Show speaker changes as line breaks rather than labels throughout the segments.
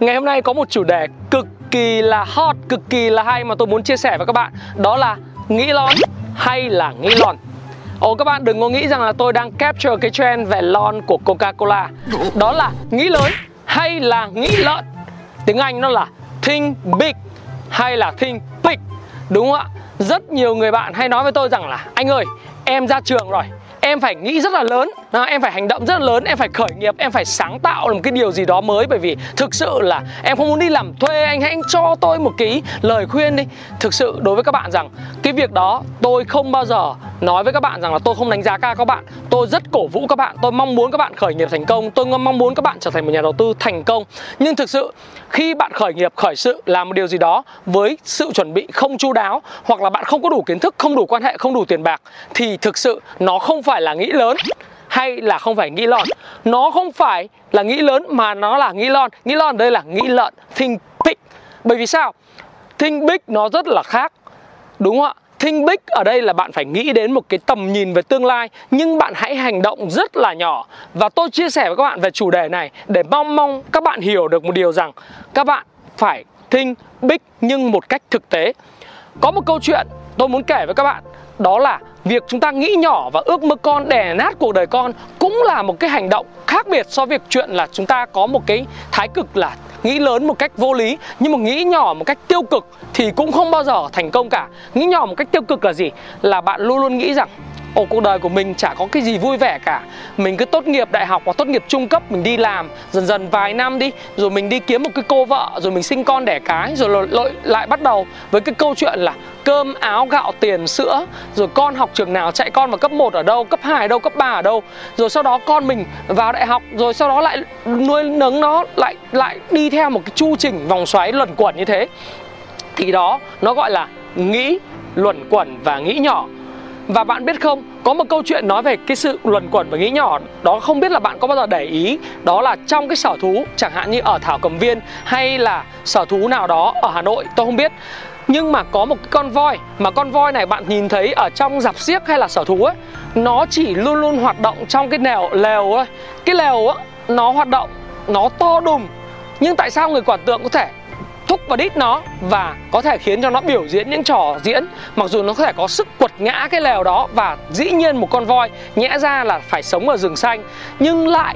Ngày hôm nay có một chủ đề cực kỳ là hot, cực kỳ là hay mà tôi muốn chia sẻ với các bạn. Đó là nghĩ lon hay là nghĩ lon? Ồ các bạn đừng có nghĩ rằng là tôi đang capture cái trend về lon của Coca-Cola. Đó là nghĩ lớn hay là nghĩ lợn? Tiếng Anh nó là think big hay là think big? Đúng không ạ? Rất nhiều người bạn hay nói với tôi rằng là Anh ơi, em ra trường rồi em phải nghĩ rất là lớn. Em phải hành động rất là lớn, em phải khởi nghiệp, em phải sáng tạo một cái điều gì đó mới. Bởi vì thực sự là em không muốn đi làm thuê, anh hãy cho tôi một cái lời khuyên đi. Thực sự đối với các bạn rằng, cái việc đó tôi không bao giờ nói với các bạn rằng là tôi không đánh giá cao các bạn. Tôi rất cổ vũ các bạn. Tôi mong muốn các bạn khởi nghiệp thành công. Tôi mong muốn các bạn trở thành một nhà đầu tư thành công. Nhưng thực sự, khi bạn khởi nghiệp, khởi sự làm một điều gì đó với sự chuẩn bị không chu đáo hoặc là bạn không có đủ kiến thức, không đủ quan hệ, không đủ tiền bạc, thì thực sự nó không phải phải là nghĩ lớn hay là không phải nghĩ lon nó không phải là nghĩ lớn mà nó là nghĩ lon. Nghĩ lon đây là nghĩ lợn, think big. Bởi vì sao? Think big nó rất là khác, đúng không ạ? Think big ở đây là bạn phải nghĩ đến một cái tầm nhìn về tương lai, Nhưng bạn hãy hành động rất là nhỏ. Và tôi chia sẻ với các bạn về chủ đề này Để mong mong các bạn hiểu được một điều rằng Các bạn phải think big nhưng một cách thực tế. Có một câu chuyện tôi muốn kể với các bạn, Đó là việc chúng ta nghĩ nhỏ và ước mơ con đè nát cuộc đời con Cũng là một cái hành động khác biệt so với việc chuyện là chúng ta có một cái thái cực là nghĩ lớn một cách vô lý, nhưng mà nghĩ nhỏ một cách tiêu cực thì cũng không bao giờ thành công cả. Nghĩ nhỏ một cách tiêu cực là gì? Là bạn luôn luôn nghĩ rằng Ồ cuộc đời của mình chả có cái gì vui vẻ cả. Mình cứ tốt nghiệp đại học hoặc tốt nghiệp trung cấp Mình đi làm dần dần vài năm đi Rồi mình đi kiếm một cái cô vợ Rồi mình sinh con đẻ cái Rồi lại, lại bắt đầu với cái câu chuyện là Cơm áo gạo tiền sữa Rồi con học trường nào chạy con vào cấp 1 ở đâu Cấp 2 ở đâu cấp 3 ở đâu. Rồi sau đó con mình vào đại học Rồi sau đó lại nuôi nấng nó Lại lại đi theo một cái chu trình vòng xoáy luẩn quẩn như thế. Thì đó nó gọi là nghĩ luẩn quẩn và nghĩ nhỏ và bạn biết không, có một câu chuyện nói về cái sự luẩn quẩn và nghĩ nhỏ Đó không biết là bạn có bao giờ để ý Đó là trong cái sở thú, chẳng hạn như ở Thảo Cầm Viên Hay là sở thú nào đó ở Hà Nội, tôi không biết. Nhưng mà có một cái con voi mà con voi này bạn nhìn thấy ở trong dạp xiếc hay là sở thú ấy nó chỉ luôn luôn hoạt động trong cái nèo lèo ấy. Cái lều á nó hoạt động nó to đùng. Nhưng tại sao người quản tượng có thể thúc và đít nó và có thể khiến cho nó biểu diễn những trò diễn, mặc dù nó có thể có sức quật ngã cái lèo đó và dĩ nhiên một con voi nhẽ ra là phải sống ở rừng xanh, nhưng lại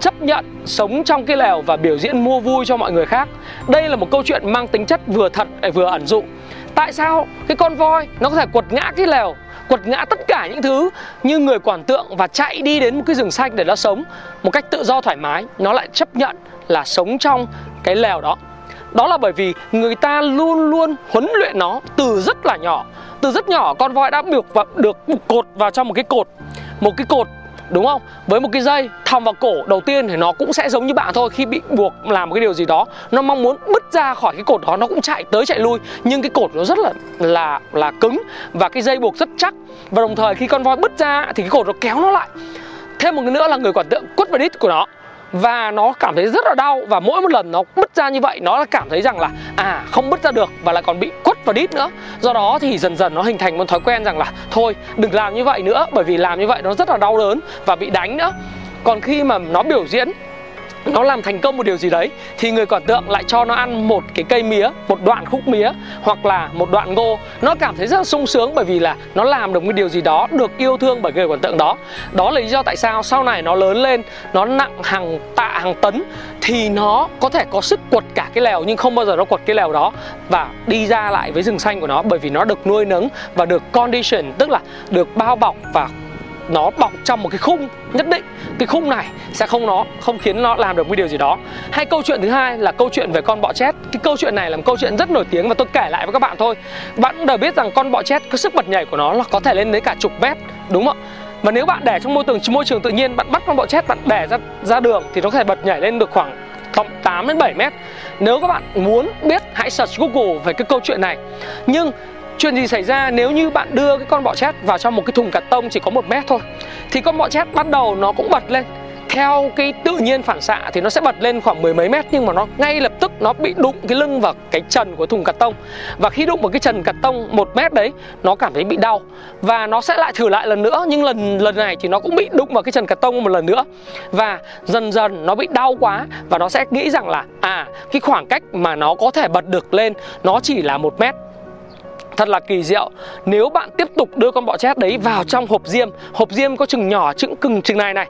chấp nhận sống trong cái lèo và biểu diễn mua vui cho mọi người khác. Đây là một câu chuyện mang tính chất vừa thật vừa ẩn dụ. Tại sao cái con voi nó có thể quật ngã cái lèo quật ngã tất cả những thứ như người quản tượng và chạy đi đến một cái rừng xanh để nó sống một cách tự do thoải mái? Nó lại chấp nhận là sống trong cái lèo đó đó là bởi vì người ta luôn luôn huấn luyện nó từ rất là nhỏ. Từ rất nhỏ, con voi đã được được cột vào trong một cái cột, một cái cột, đúng không? Với một cái dây thòng vào cổ, đầu tiên thì nó cũng sẽ giống như bạn thôi. Khi bị buộc làm một cái điều gì đó, nó mong muốn bứt ra khỏi cái cột đó, nó cũng chạy tới chạy lui. Nhưng cái cột nó rất là là là cứng và cái dây buộc rất chắc. Và đồng thời khi con voi bứt ra thì cái cột nó kéo nó lại. Thêm một cái nữa là người quản tượng quất vào đít của nó và nó cảm thấy rất là đau và mỗi một lần nó bứt ra như vậy, nó cảm thấy rằng là à không bứt ra được và lại còn bị quất vào đít nữa. Do đó thì dần dần nó hình thành một thói quen rằng là, thôi, đừng làm như vậy nữa, bởi vì làm như vậy nó rất là đau đớn và bị đánh nữa. Còn khi mà nó biểu diễn nó làm thành công một điều gì đấy thì người quản tượng lại cho nó ăn một cái cây mía, một đoạn khúc mía hoặc là một đoạn ngô. Nó cảm thấy rất là sung sướng bởi vì là nó làm được một điều gì đó, được yêu thương bởi người quản tượng đó. Đó là lý do tại sao sau này nó lớn lên, nó nặng hàng tạ, hàng tấn thì nó có thể có sức quật cả cái lèo nhưng không bao giờ nó quật cái lèo đó và đi ra lại với rừng xanh của nó bởi vì nó được nuôi nấng và được condition, tức là được bao bọc và nó bọc trong một cái khung nhất định cái khung này sẽ không nó không khiến nó làm được một điều gì đó. Hay câu chuyện thứ hai là câu chuyện về con bọ chét. Cái câu chuyện này là một câu chuyện rất nổi tiếng và tôi kể lại với các bạn thôi. Bạn cũng đều biết rằng con bọ chét cái sức bật nhảy của nó là có thể lên đến cả chục mét đúng không ạ? Và nếu bạn để trong môi trường môi trường tự nhiên bạn bắt con bọ chét, bạn để ra ra đường thì nó có thể bật nhảy lên được khoảng tổng 8 đến 7 mét. Nếu các bạn muốn biết hãy search Google về cái câu chuyện này. Nhưng chuyện gì xảy ra nếu như bạn đưa cái con bọ chét vào trong một cái thùng cắt tông chỉ có một mét thôi, thì con bọ chét bắt đầu nó cũng bật lên. Theo cái tự nhiên phản xạ thì nó sẽ bật lên khoảng mười mấy mét, nhưng mà nó ngay lập tức nó bị đụng cái lưng vào cái trần của thùng cắt tông. Và khi đụng vào cái trần cắt tông một mét đấy, nó cảm thấy bị đau. Và nó sẽ lại thử lại lần nữa, nhưng lần lần này thì nó cũng bị đụng vào cái trần cắt tông một lần nữa. Và dần dần nó bị đau quá, và nó sẽ nghĩ rằng là à cái khoảng cách mà nó có thể bật được lên nó chỉ là một mét thật là kỳ diệu. Nếu bạn tiếp tục đưa con bọ chét đấy vào trong hộp diêm hộp diêm có chừng nhỏ, chừng cừng, chừng này này,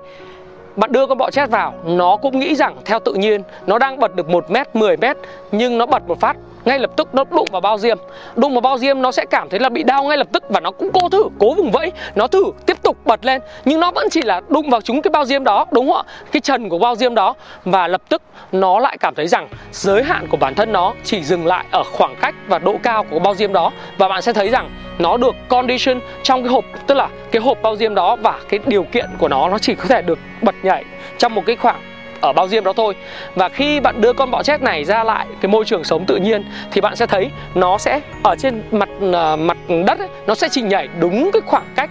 bạn đưa con bọ chét vào, nó cũng nghĩ rằng theo tự nhiên, nó đang bật được 1 mét 10 mét, nhưng nó bật một phát ngay lập tức nó đụng vào bao diêm. Đụng vào bao diêm nó sẽ cảm thấy là bị đau ngay lập tức và nó cũng cố thử, cố vùng vẫy. Nó thử tiếp tục bật lên, nhưng nó vẫn chỉ là đụng vào chúng cái bao diêm đó, đúng không ạ? Cái trần của bao diêm đó. Và lập tức nó lại cảm thấy rằng giới hạn của bản thân nó chỉ dừng lại ở khoảng cách và độ cao của bao diêm đó. Và bạn sẽ thấy rằng nó được condition trong cái hộp, tức là cái hộp bao diêm đó và cái điều kiện của nó nó chỉ có thể được bật nhảy trong một cái khoảng ở bao diêm đó thôi. Và khi bạn đưa con bọ chét này ra lại cái môi trường sống tự nhiên thì bạn sẽ thấy nó sẽ ở trên mặt uh, mặt đất ấy, nó sẽ chỉ nhảy đúng cái khoảng cách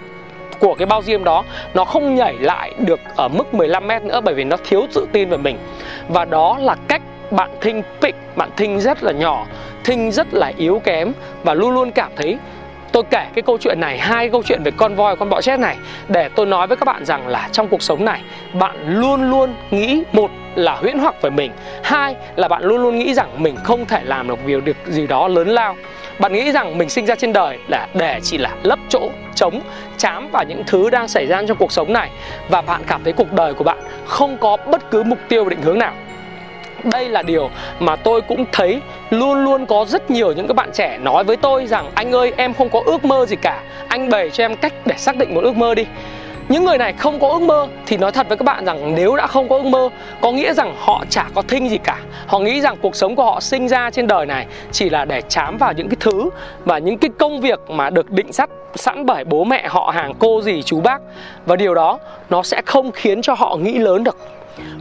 của cái bao diêm đó. Nó không nhảy lại được ở mức 15 mét nữa bởi vì nó thiếu tự tin về mình. Và đó là cách bạn thinh pịnh bạn thinh rất là nhỏ thinh rất là yếu kém và luôn luôn cảm thấy tôi kể cái câu chuyện này, hai câu chuyện về con voi, con bọ chét này, để tôi nói với các bạn rằng là trong cuộc sống này, bạn luôn luôn nghĩ một là huyễn hoặc về mình, hai là bạn luôn luôn nghĩ rằng mình không thể làm được việc được gì đó lớn lao. Bạn nghĩ rằng mình sinh ra trên đời là để chỉ là lấp chỗ, trống, chám vào những thứ đang xảy ra trong cuộc sống này, và bạn cảm thấy cuộc đời của bạn không có bất cứ mục tiêu và định hướng nào đây là điều mà tôi cũng thấy luôn luôn có rất nhiều những các bạn trẻ nói với tôi rằng, anh ơi, em không có ước mơ gì cả. Anh bày cho em cách để xác định một ước mơ đi. Những người này không có ước mơ thì nói thật với các bạn rằng nếu đã không có ước mơ, có nghĩa rằng họ chả có thinh gì cả. Họ nghĩ rằng cuộc sống của họ sinh ra trên đời này chỉ là để chám vào những cái thứ và những cái công việc mà được định sẵn sẵn bởi bố mẹ họ, hàng cô dì, chú bác. Và điều đó nó sẽ không khiến cho họ nghĩ lớn được.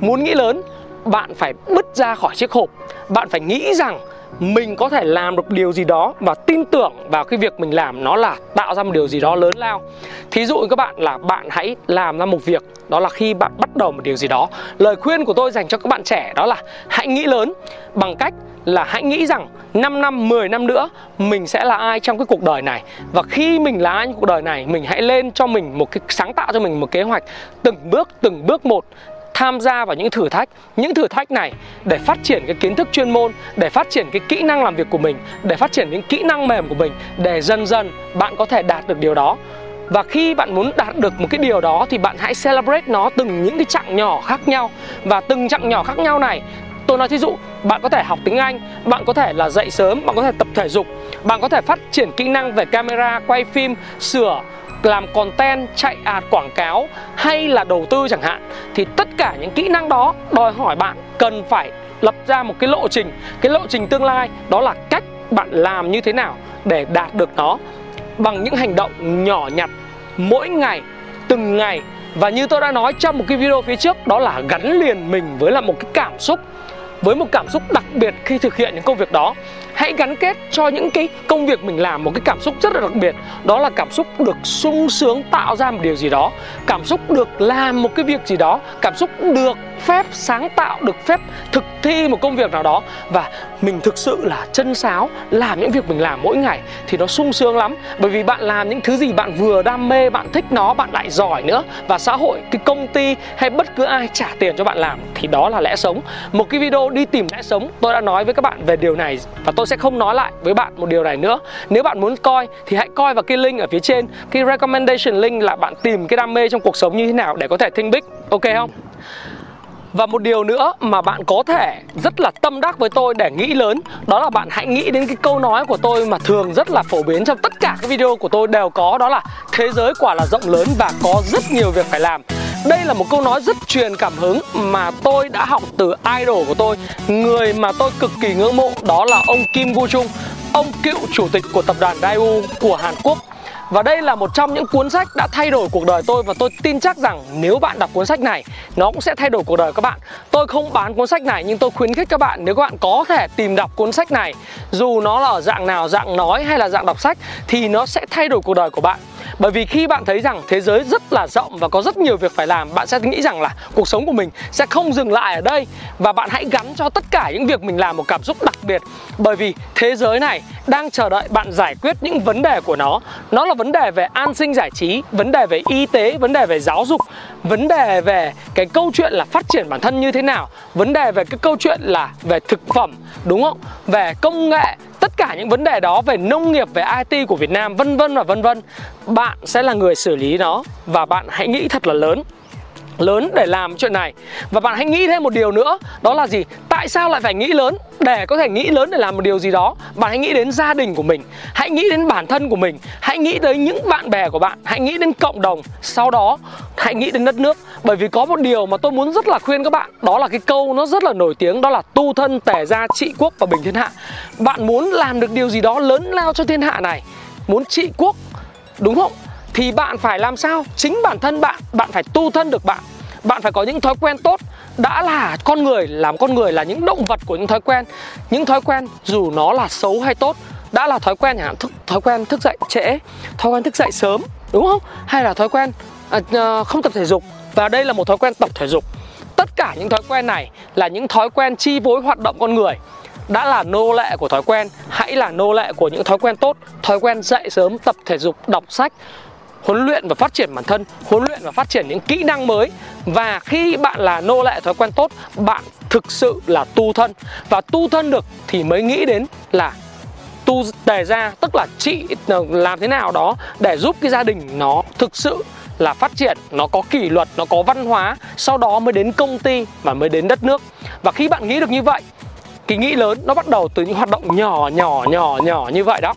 Muốn nghĩ lớn bạn phải bứt ra khỏi chiếc hộp. Bạn phải nghĩ rằng mình có thể làm được điều gì đó và tin tưởng vào cái việc mình làm nó là tạo ra một điều gì đó lớn lao. Thí dụ các bạn là bạn hãy làm ra một việc đó là khi bạn bắt đầu một điều gì đó. Lời khuyên của tôi dành cho các bạn trẻ đó là hãy nghĩ lớn bằng cách là hãy nghĩ rằng 5 năm, 10 năm nữa mình sẽ là ai trong cái cuộc đời này. Và khi mình là ai trong cuộc đời này Mình hãy lên cho mình một cái sáng tạo cho mình một kế hoạch Từng bước, từng bước một tham gia vào những thử thách những thử thách này để phát triển cái kiến thức chuyên môn để phát triển cái kỹ năng làm việc của mình để phát triển những kỹ năng mềm của mình để dần dần bạn có thể đạt được điều đó. Và khi bạn muốn đạt được một cái điều đó thì bạn hãy celebrate nó từng những cái chặng nhỏ khác nhau. Và từng chặng nhỏ khác nhau này Tôi nói thí dụ, bạn có thể học tiếng Anh, bạn có thể là dậy sớm, bạn có thể tập thể dục, bạn có thể phát triển kỹ năng về camera, quay phim, sửa làm content, chạy ad quảng cáo hay là đầu tư chẳng hạn thì tất cả những kỹ năng đó đòi hỏi bạn cần phải lập ra một cái lộ trình. Cái lộ trình tương lai đó là cách bạn làm như thế nào để đạt được nó bằng những hành động nhỏ nhặt mỗi ngày từng ngày. Và như tôi đã nói trong một cái video phía trước đó là gắn liền mình với là một cái cảm xúc với một cảm xúc đặc biệt khi thực hiện những công việc đó hãy gắn kết cho những cái công việc mình làm một cái cảm xúc rất là đặc biệt. Đó là cảm xúc được sung sướng, tạo ra một điều gì đó. Cảm xúc được làm một cái việc gì đó. Cảm xúc được phép sáng tạo, được phép thực thi một công việc nào đó và mình thực sự là chân sáo, làm những việc mình làm mỗi ngày thì nó sung sướng lắm. Bởi vì bạn làm những thứ gì bạn vừa đam mê, bạn thích nó, bạn lại giỏi nữa và xã hội, cái công ty hay bất cứ ai trả tiền cho bạn làm thì đó là lẽ sống. Một cái video đi tìm lẽ sống, tôi đã nói với các bạn về điều này và tôi sẽ không nói lại với bạn một điều này nữa. Nếu bạn muốn coi thì hãy coi vào cái link ở phía trên. Cái recommendation link là bạn tìm cái đam mê trong cuộc sống như thế nào để có thể thinh bích ok không? Và một điều nữa mà bạn có thể rất là tâm đắc với tôi để nghĩ lớn, Đó là bạn hãy nghĩ đến cái câu nói của tôi mà thường rất là phổ biến trong tất cả các video của tôi đều có, Đó là thế giới quả là rộng lớn và có rất nhiều việc phải làm. Đây là một câu nói rất truyền cảm hứng mà tôi đã học từ idol của tôi, Người mà tôi cực kỳ ngưỡng mộ, đó là ông Kim Gu Chung, Ông cựu chủ tịch của tập đoàn Daewoo của Hàn Quốc. Và đây là một trong những cuốn sách đã thay đổi cuộc đời tôi Và tôi tin chắc rằng nếu bạn đọc cuốn sách này Nó cũng sẽ thay đổi cuộc đời các bạn. Tôi không bán cuốn sách này nhưng tôi khuyến khích các bạn Nếu các bạn có thể tìm đọc cuốn sách này Dù nó là ở dạng nào, dạng nói hay là dạng đọc sách Thì nó sẽ thay đổi cuộc đời của bạn bởi vì khi bạn thấy rằng thế giới rất là rộng và có rất nhiều việc phải làm Bạn sẽ nghĩ rằng là cuộc sống của mình sẽ không dừng lại ở đây. Và bạn hãy gắn cho tất cả những việc mình làm một cảm xúc đặc biệt. Bởi vì thế giới này đang chờ đợi bạn giải quyết những vấn đề của nó. Nó là vấn đề về an sinh giải trí, vấn đề về y tế, vấn đề về giáo dục Vấn đề về cái câu chuyện là phát triển bản thân như thế nào Vấn đề về cái câu chuyện là về thực phẩm, đúng không? Về công nghệ, tất cả những vấn đề đó về nông nghiệp, về IT của Việt Nam, vân vân và vân vân. Bạn sẽ là người xử lý nó và bạn hãy nghĩ thật là lớn lớn để làm chuyện này. Và bạn hãy nghĩ thêm một điều nữa, đó là gì? Tại sao lại phải nghĩ lớn để có thể nghĩ lớn để làm một điều gì đó? Bạn hãy nghĩ đến gia đình của mình, hãy nghĩ đến bản thân của mình, hãy nghĩ tới những bạn bè của bạn, hãy nghĩ đến cộng đồng. Sau đó, hãy nghĩ đến đất nước. Bởi vì có một điều mà tôi muốn rất là khuyên các bạn, đó là cái câu nó rất là nổi tiếng, đó là tu thân tể gia trị quốc và bình thiên hạ. Bạn muốn làm được điều gì đó lớn lao cho thiên hạ này? Muốn trị quốc, đúng không? Thì bạn phải làm sao? Chính bản thân bạn bạn phải tu thân được bạn. Bạn phải có những thói quen tốt. Đã là con người làm con người là những động vật của những thói quen. Những thói quen dù nó là xấu hay tốt đã là thói quen chẳng hạn thức, thói quen thức dậy trễ thói quen thức dậy sớm đúng không? Hay là thói quen à, à, không tập thể dục? Và đây là một thói quen tập thể dục. Tất cả những thói quen này là những thói quen chi phối hoạt động con người. Đã là nô lệ của thói quen hãy là nô lệ của những thói quen tốt. Thói quen dậy sớm tập thể dục đọc sách huấn luyện và phát triển bản thân, huấn luyện và phát triển những kỹ năng mới. Và khi bạn là nô lệ thói quen tốt, bạn thực sự là tu thân. Và tu thân được thì mới nghĩ đến là tu đề ra, tức là chị ờ, làm thế nào đó để giúp cái gia đình nó thực sự là phát triển, nó có kỷ luật, nó có văn hóa, sau đó mới đến công ty và mới đến đất nước. Và khi bạn nghĩ được như vậy, cái nghĩ lớn nó bắt đầu từ những hoạt động nhỏ nhỏ nhỏ nhỏ như vậy đó.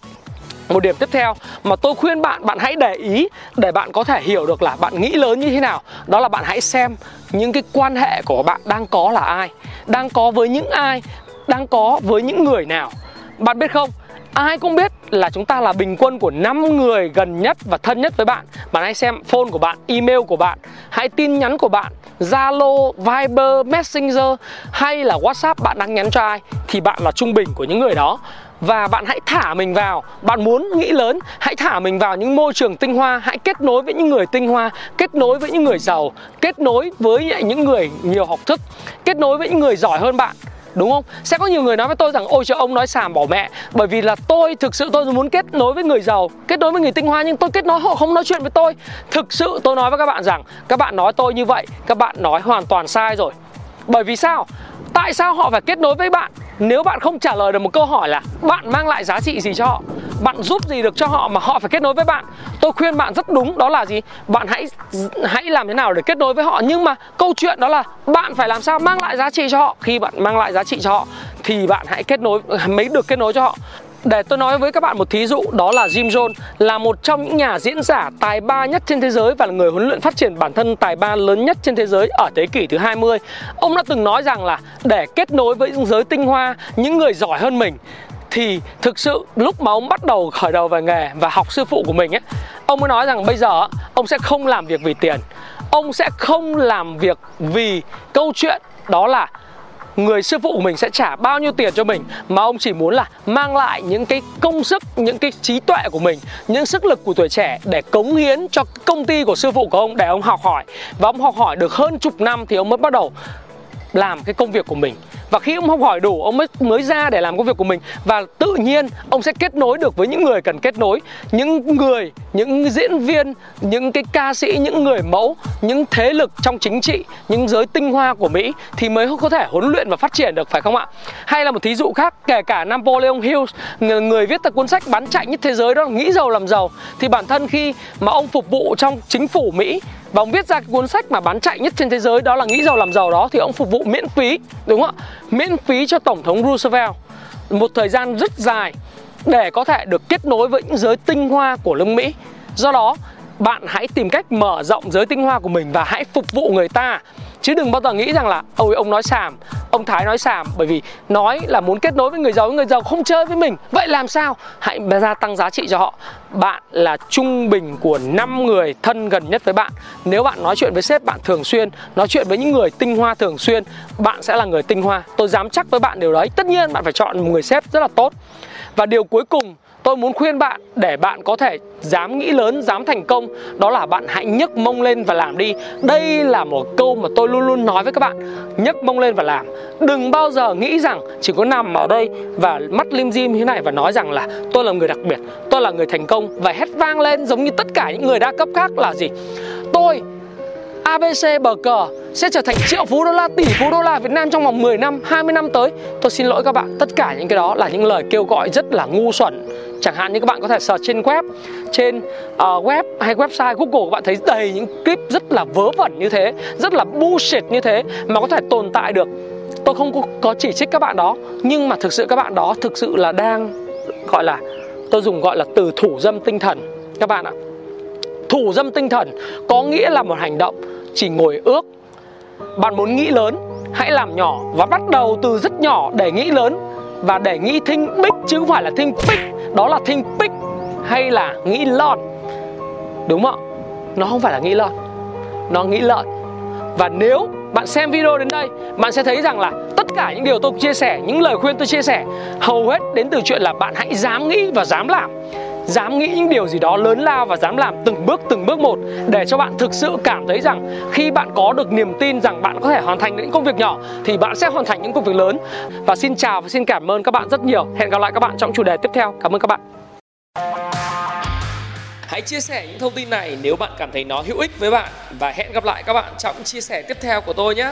Một điểm tiếp theo mà tôi khuyên bạn bạn hãy để ý để bạn có thể hiểu được là bạn nghĩ lớn như thế nào. Đó là bạn hãy xem những cái quan hệ của bạn đang có là ai đang có với những ai đang có với những người nào. Bạn biết không? Ai cũng biết là chúng ta là bình quân của 5 người gần nhất và thân nhất với bạn. Bạn hãy xem phone của bạn, email của bạn Hãy tin nhắn của bạn Zalo, Viber, Messenger hay là WhatsApp bạn đang nhắn cho ai Thì bạn là trung bình của những người đó và bạn hãy thả mình vào. Bạn muốn nghĩ lớn, hãy thả mình vào những môi trường tinh hoa. Hãy kết nối với những người tinh hoa, kết nối với những người giàu, kết nối với những người nhiều học thức, kết nối với những người giỏi hơn bạn. Đúng không? Sẽ có nhiều người nói với tôi rằng, Ôi trời, ông nói xàm bỏ mẹ. Bởi vì là tôi, thực sự tôi muốn kết nối với người giàu, Kết nối với người tinh hoa, Nhưng tôi kết nối, họ không nói chuyện với tôi. Thực sự tôi nói với các bạn rằng, Các bạn nói tôi như vậy, Các bạn nói hoàn toàn sai rồi. Bởi vì sao? Tại sao họ phải kết nối với bạn? Nếu bạn không trả lời được một câu hỏi là Bạn mang lại giá trị gì cho họ, Bạn giúp gì được cho họ mà họ phải kết nối với bạn, Tôi khuyên bạn rất đúng, đó là gì? Bạn hãy hãy làm thế nào để kết nối với họ. Nhưng mà câu chuyện đó là Bạn phải làm sao mang lại giá trị cho họ. Khi bạn mang lại giá trị cho họ, Thì bạn hãy kết nối, mới được kết nối cho họ để tôi nói với các bạn một thí dụ đó là Jim Jones là một trong những nhà diễn giả tài ba nhất trên thế giới và là người huấn luyện phát triển bản thân tài ba lớn nhất trên thế giới ở thế kỷ thứ 20. Ông đã từng nói rằng là để kết nối với những giới tinh hoa, những người giỏi hơn mình thì thực sự lúc mà ông bắt đầu khởi đầu về nghề và học sư phụ của mình ấy, ông mới nói rằng bây giờ ông sẽ không làm việc vì tiền. Ông sẽ không làm việc vì câu chuyện đó là người sư phụ của mình sẽ trả bao nhiêu tiền cho mình mà ông chỉ muốn là mang lại những cái công sức, những cái trí tuệ của mình, những sức lực của tuổi trẻ để cống hiến cho công ty của sư phụ của ông để ông học hỏi. Và ông học hỏi được hơn chục năm thì ông mới bắt đầu làm cái công việc của mình và khi ông học hỏi đủ ông mới mới ra để làm công việc của mình. Và tự nhiên ông sẽ kết nối được với những người cần kết nối. Những người những diễn viên những cái ca sĩ những người mẫu những thế lực trong chính trị những giới tinh hoa của mỹ thì mới có thể huấn luyện và phát triển được phải không ạ? Hay là một thí dụ khác kể cả napoleon hill người, người viết ra cuốn sách bán chạy nhất thế giới đó nghĩ giàu làm giàu thì bản thân khi mà ông phục vụ trong chính phủ mỹ và ông viết ra cái cuốn sách mà bán chạy nhất trên thế giới, đó là nghĩ giàu làm giàu đó, thì ông phục vụ miễn phí, đúng không ạ? Miễn phí cho tổng thống Roosevelt. Một thời gian rất dài để có thể được kết nối với những giới tinh hoa của nước Mỹ. Do đó, bạn hãy tìm cách mở rộng giới tinh hoa của mình và hãy phục vụ người ta chứ đừng bao giờ nghĩ rằng là, ôi, ông nói xàm, ông thái nói xàm. Bởi vì nói là muốn kết nối với người giàu người giàu không chơi với mình. Vậy làm sao? Hãy gia tăng giá trị cho họ. Bạn là trung bình của 5 người thân gần nhất với bạn. Nếu bạn nói chuyện với sếp bạn thường xuyên, nói chuyện với những người tinh hoa thường xuyên, bạn sẽ là người tinh hoa. Tôi dám chắc với bạn điều đấy. Tất nhiên bạn phải chọn một người sếp rất là tốt. Và điều cuối cùng tôi muốn khuyên bạn để bạn có thể dám nghĩ lớn, dám thành công Đó là bạn hãy nhấc mông lên và làm đi Đây là một câu mà tôi luôn luôn nói với các bạn nhấc mông lên và làm Đừng bao giờ nghĩ rằng chỉ có nằm ở đây và mắt lim dim như thế này và nói rằng là tôi là người đặc biệt Tôi là người thành công và hét vang lên giống như tất cả những người đa cấp khác là gì Tôi ABC bờ cờ sẽ trở thành triệu phú đô la, tỷ phú đô la Việt Nam trong vòng 10 năm, 20 năm tới. Tôi xin lỗi các bạn, tất cả những cái đó là những lời kêu gọi rất là ngu xuẩn. Chẳng hạn như các bạn có thể search trên web, trên uh, web hay website Google các bạn thấy đầy những clip rất là vớ vẩn như thế, rất là bullshit như thế mà có thể tồn tại được. Tôi không có, chỉ trích các bạn đó, nhưng mà thực sự các bạn đó thực sự là đang gọi là tôi dùng gọi là từ thủ dâm tinh thần các bạn ạ. Thủ dâm tinh thần có nghĩa là một hành động chỉ ngồi ước bạn muốn nghĩ lớn hãy làm nhỏ và bắt đầu từ rất nhỏ để nghĩ lớn và để nghĩ thinh bích chứ không phải là thinh bích đó là think big hay là nghĩ lon đúng không nó không phải là nghĩ lon nó nghĩ lợn và nếu bạn xem video đến đây, bạn sẽ thấy rằng là tất cả những điều tôi chia sẻ, những lời khuyên tôi chia sẻ, hầu hết đến từ chuyện là bạn hãy dám nghĩ và dám làm dám nghĩ những điều gì đó lớn lao và dám làm từng bước từng bước một để cho bạn thực sự cảm thấy rằng khi bạn có được niềm tin rằng bạn có thể hoàn thành những công việc nhỏ thì bạn sẽ hoàn thành những công việc lớn. Và xin chào và xin cảm ơn các bạn rất nhiều. Hẹn gặp lại các bạn trong chủ đề tiếp theo. Cảm ơn các bạn. Hãy chia sẻ những thông tin này nếu bạn cảm thấy nó hữu ích với bạn. Và hẹn gặp lại các bạn trong chia sẻ tiếp theo của tôi nhé.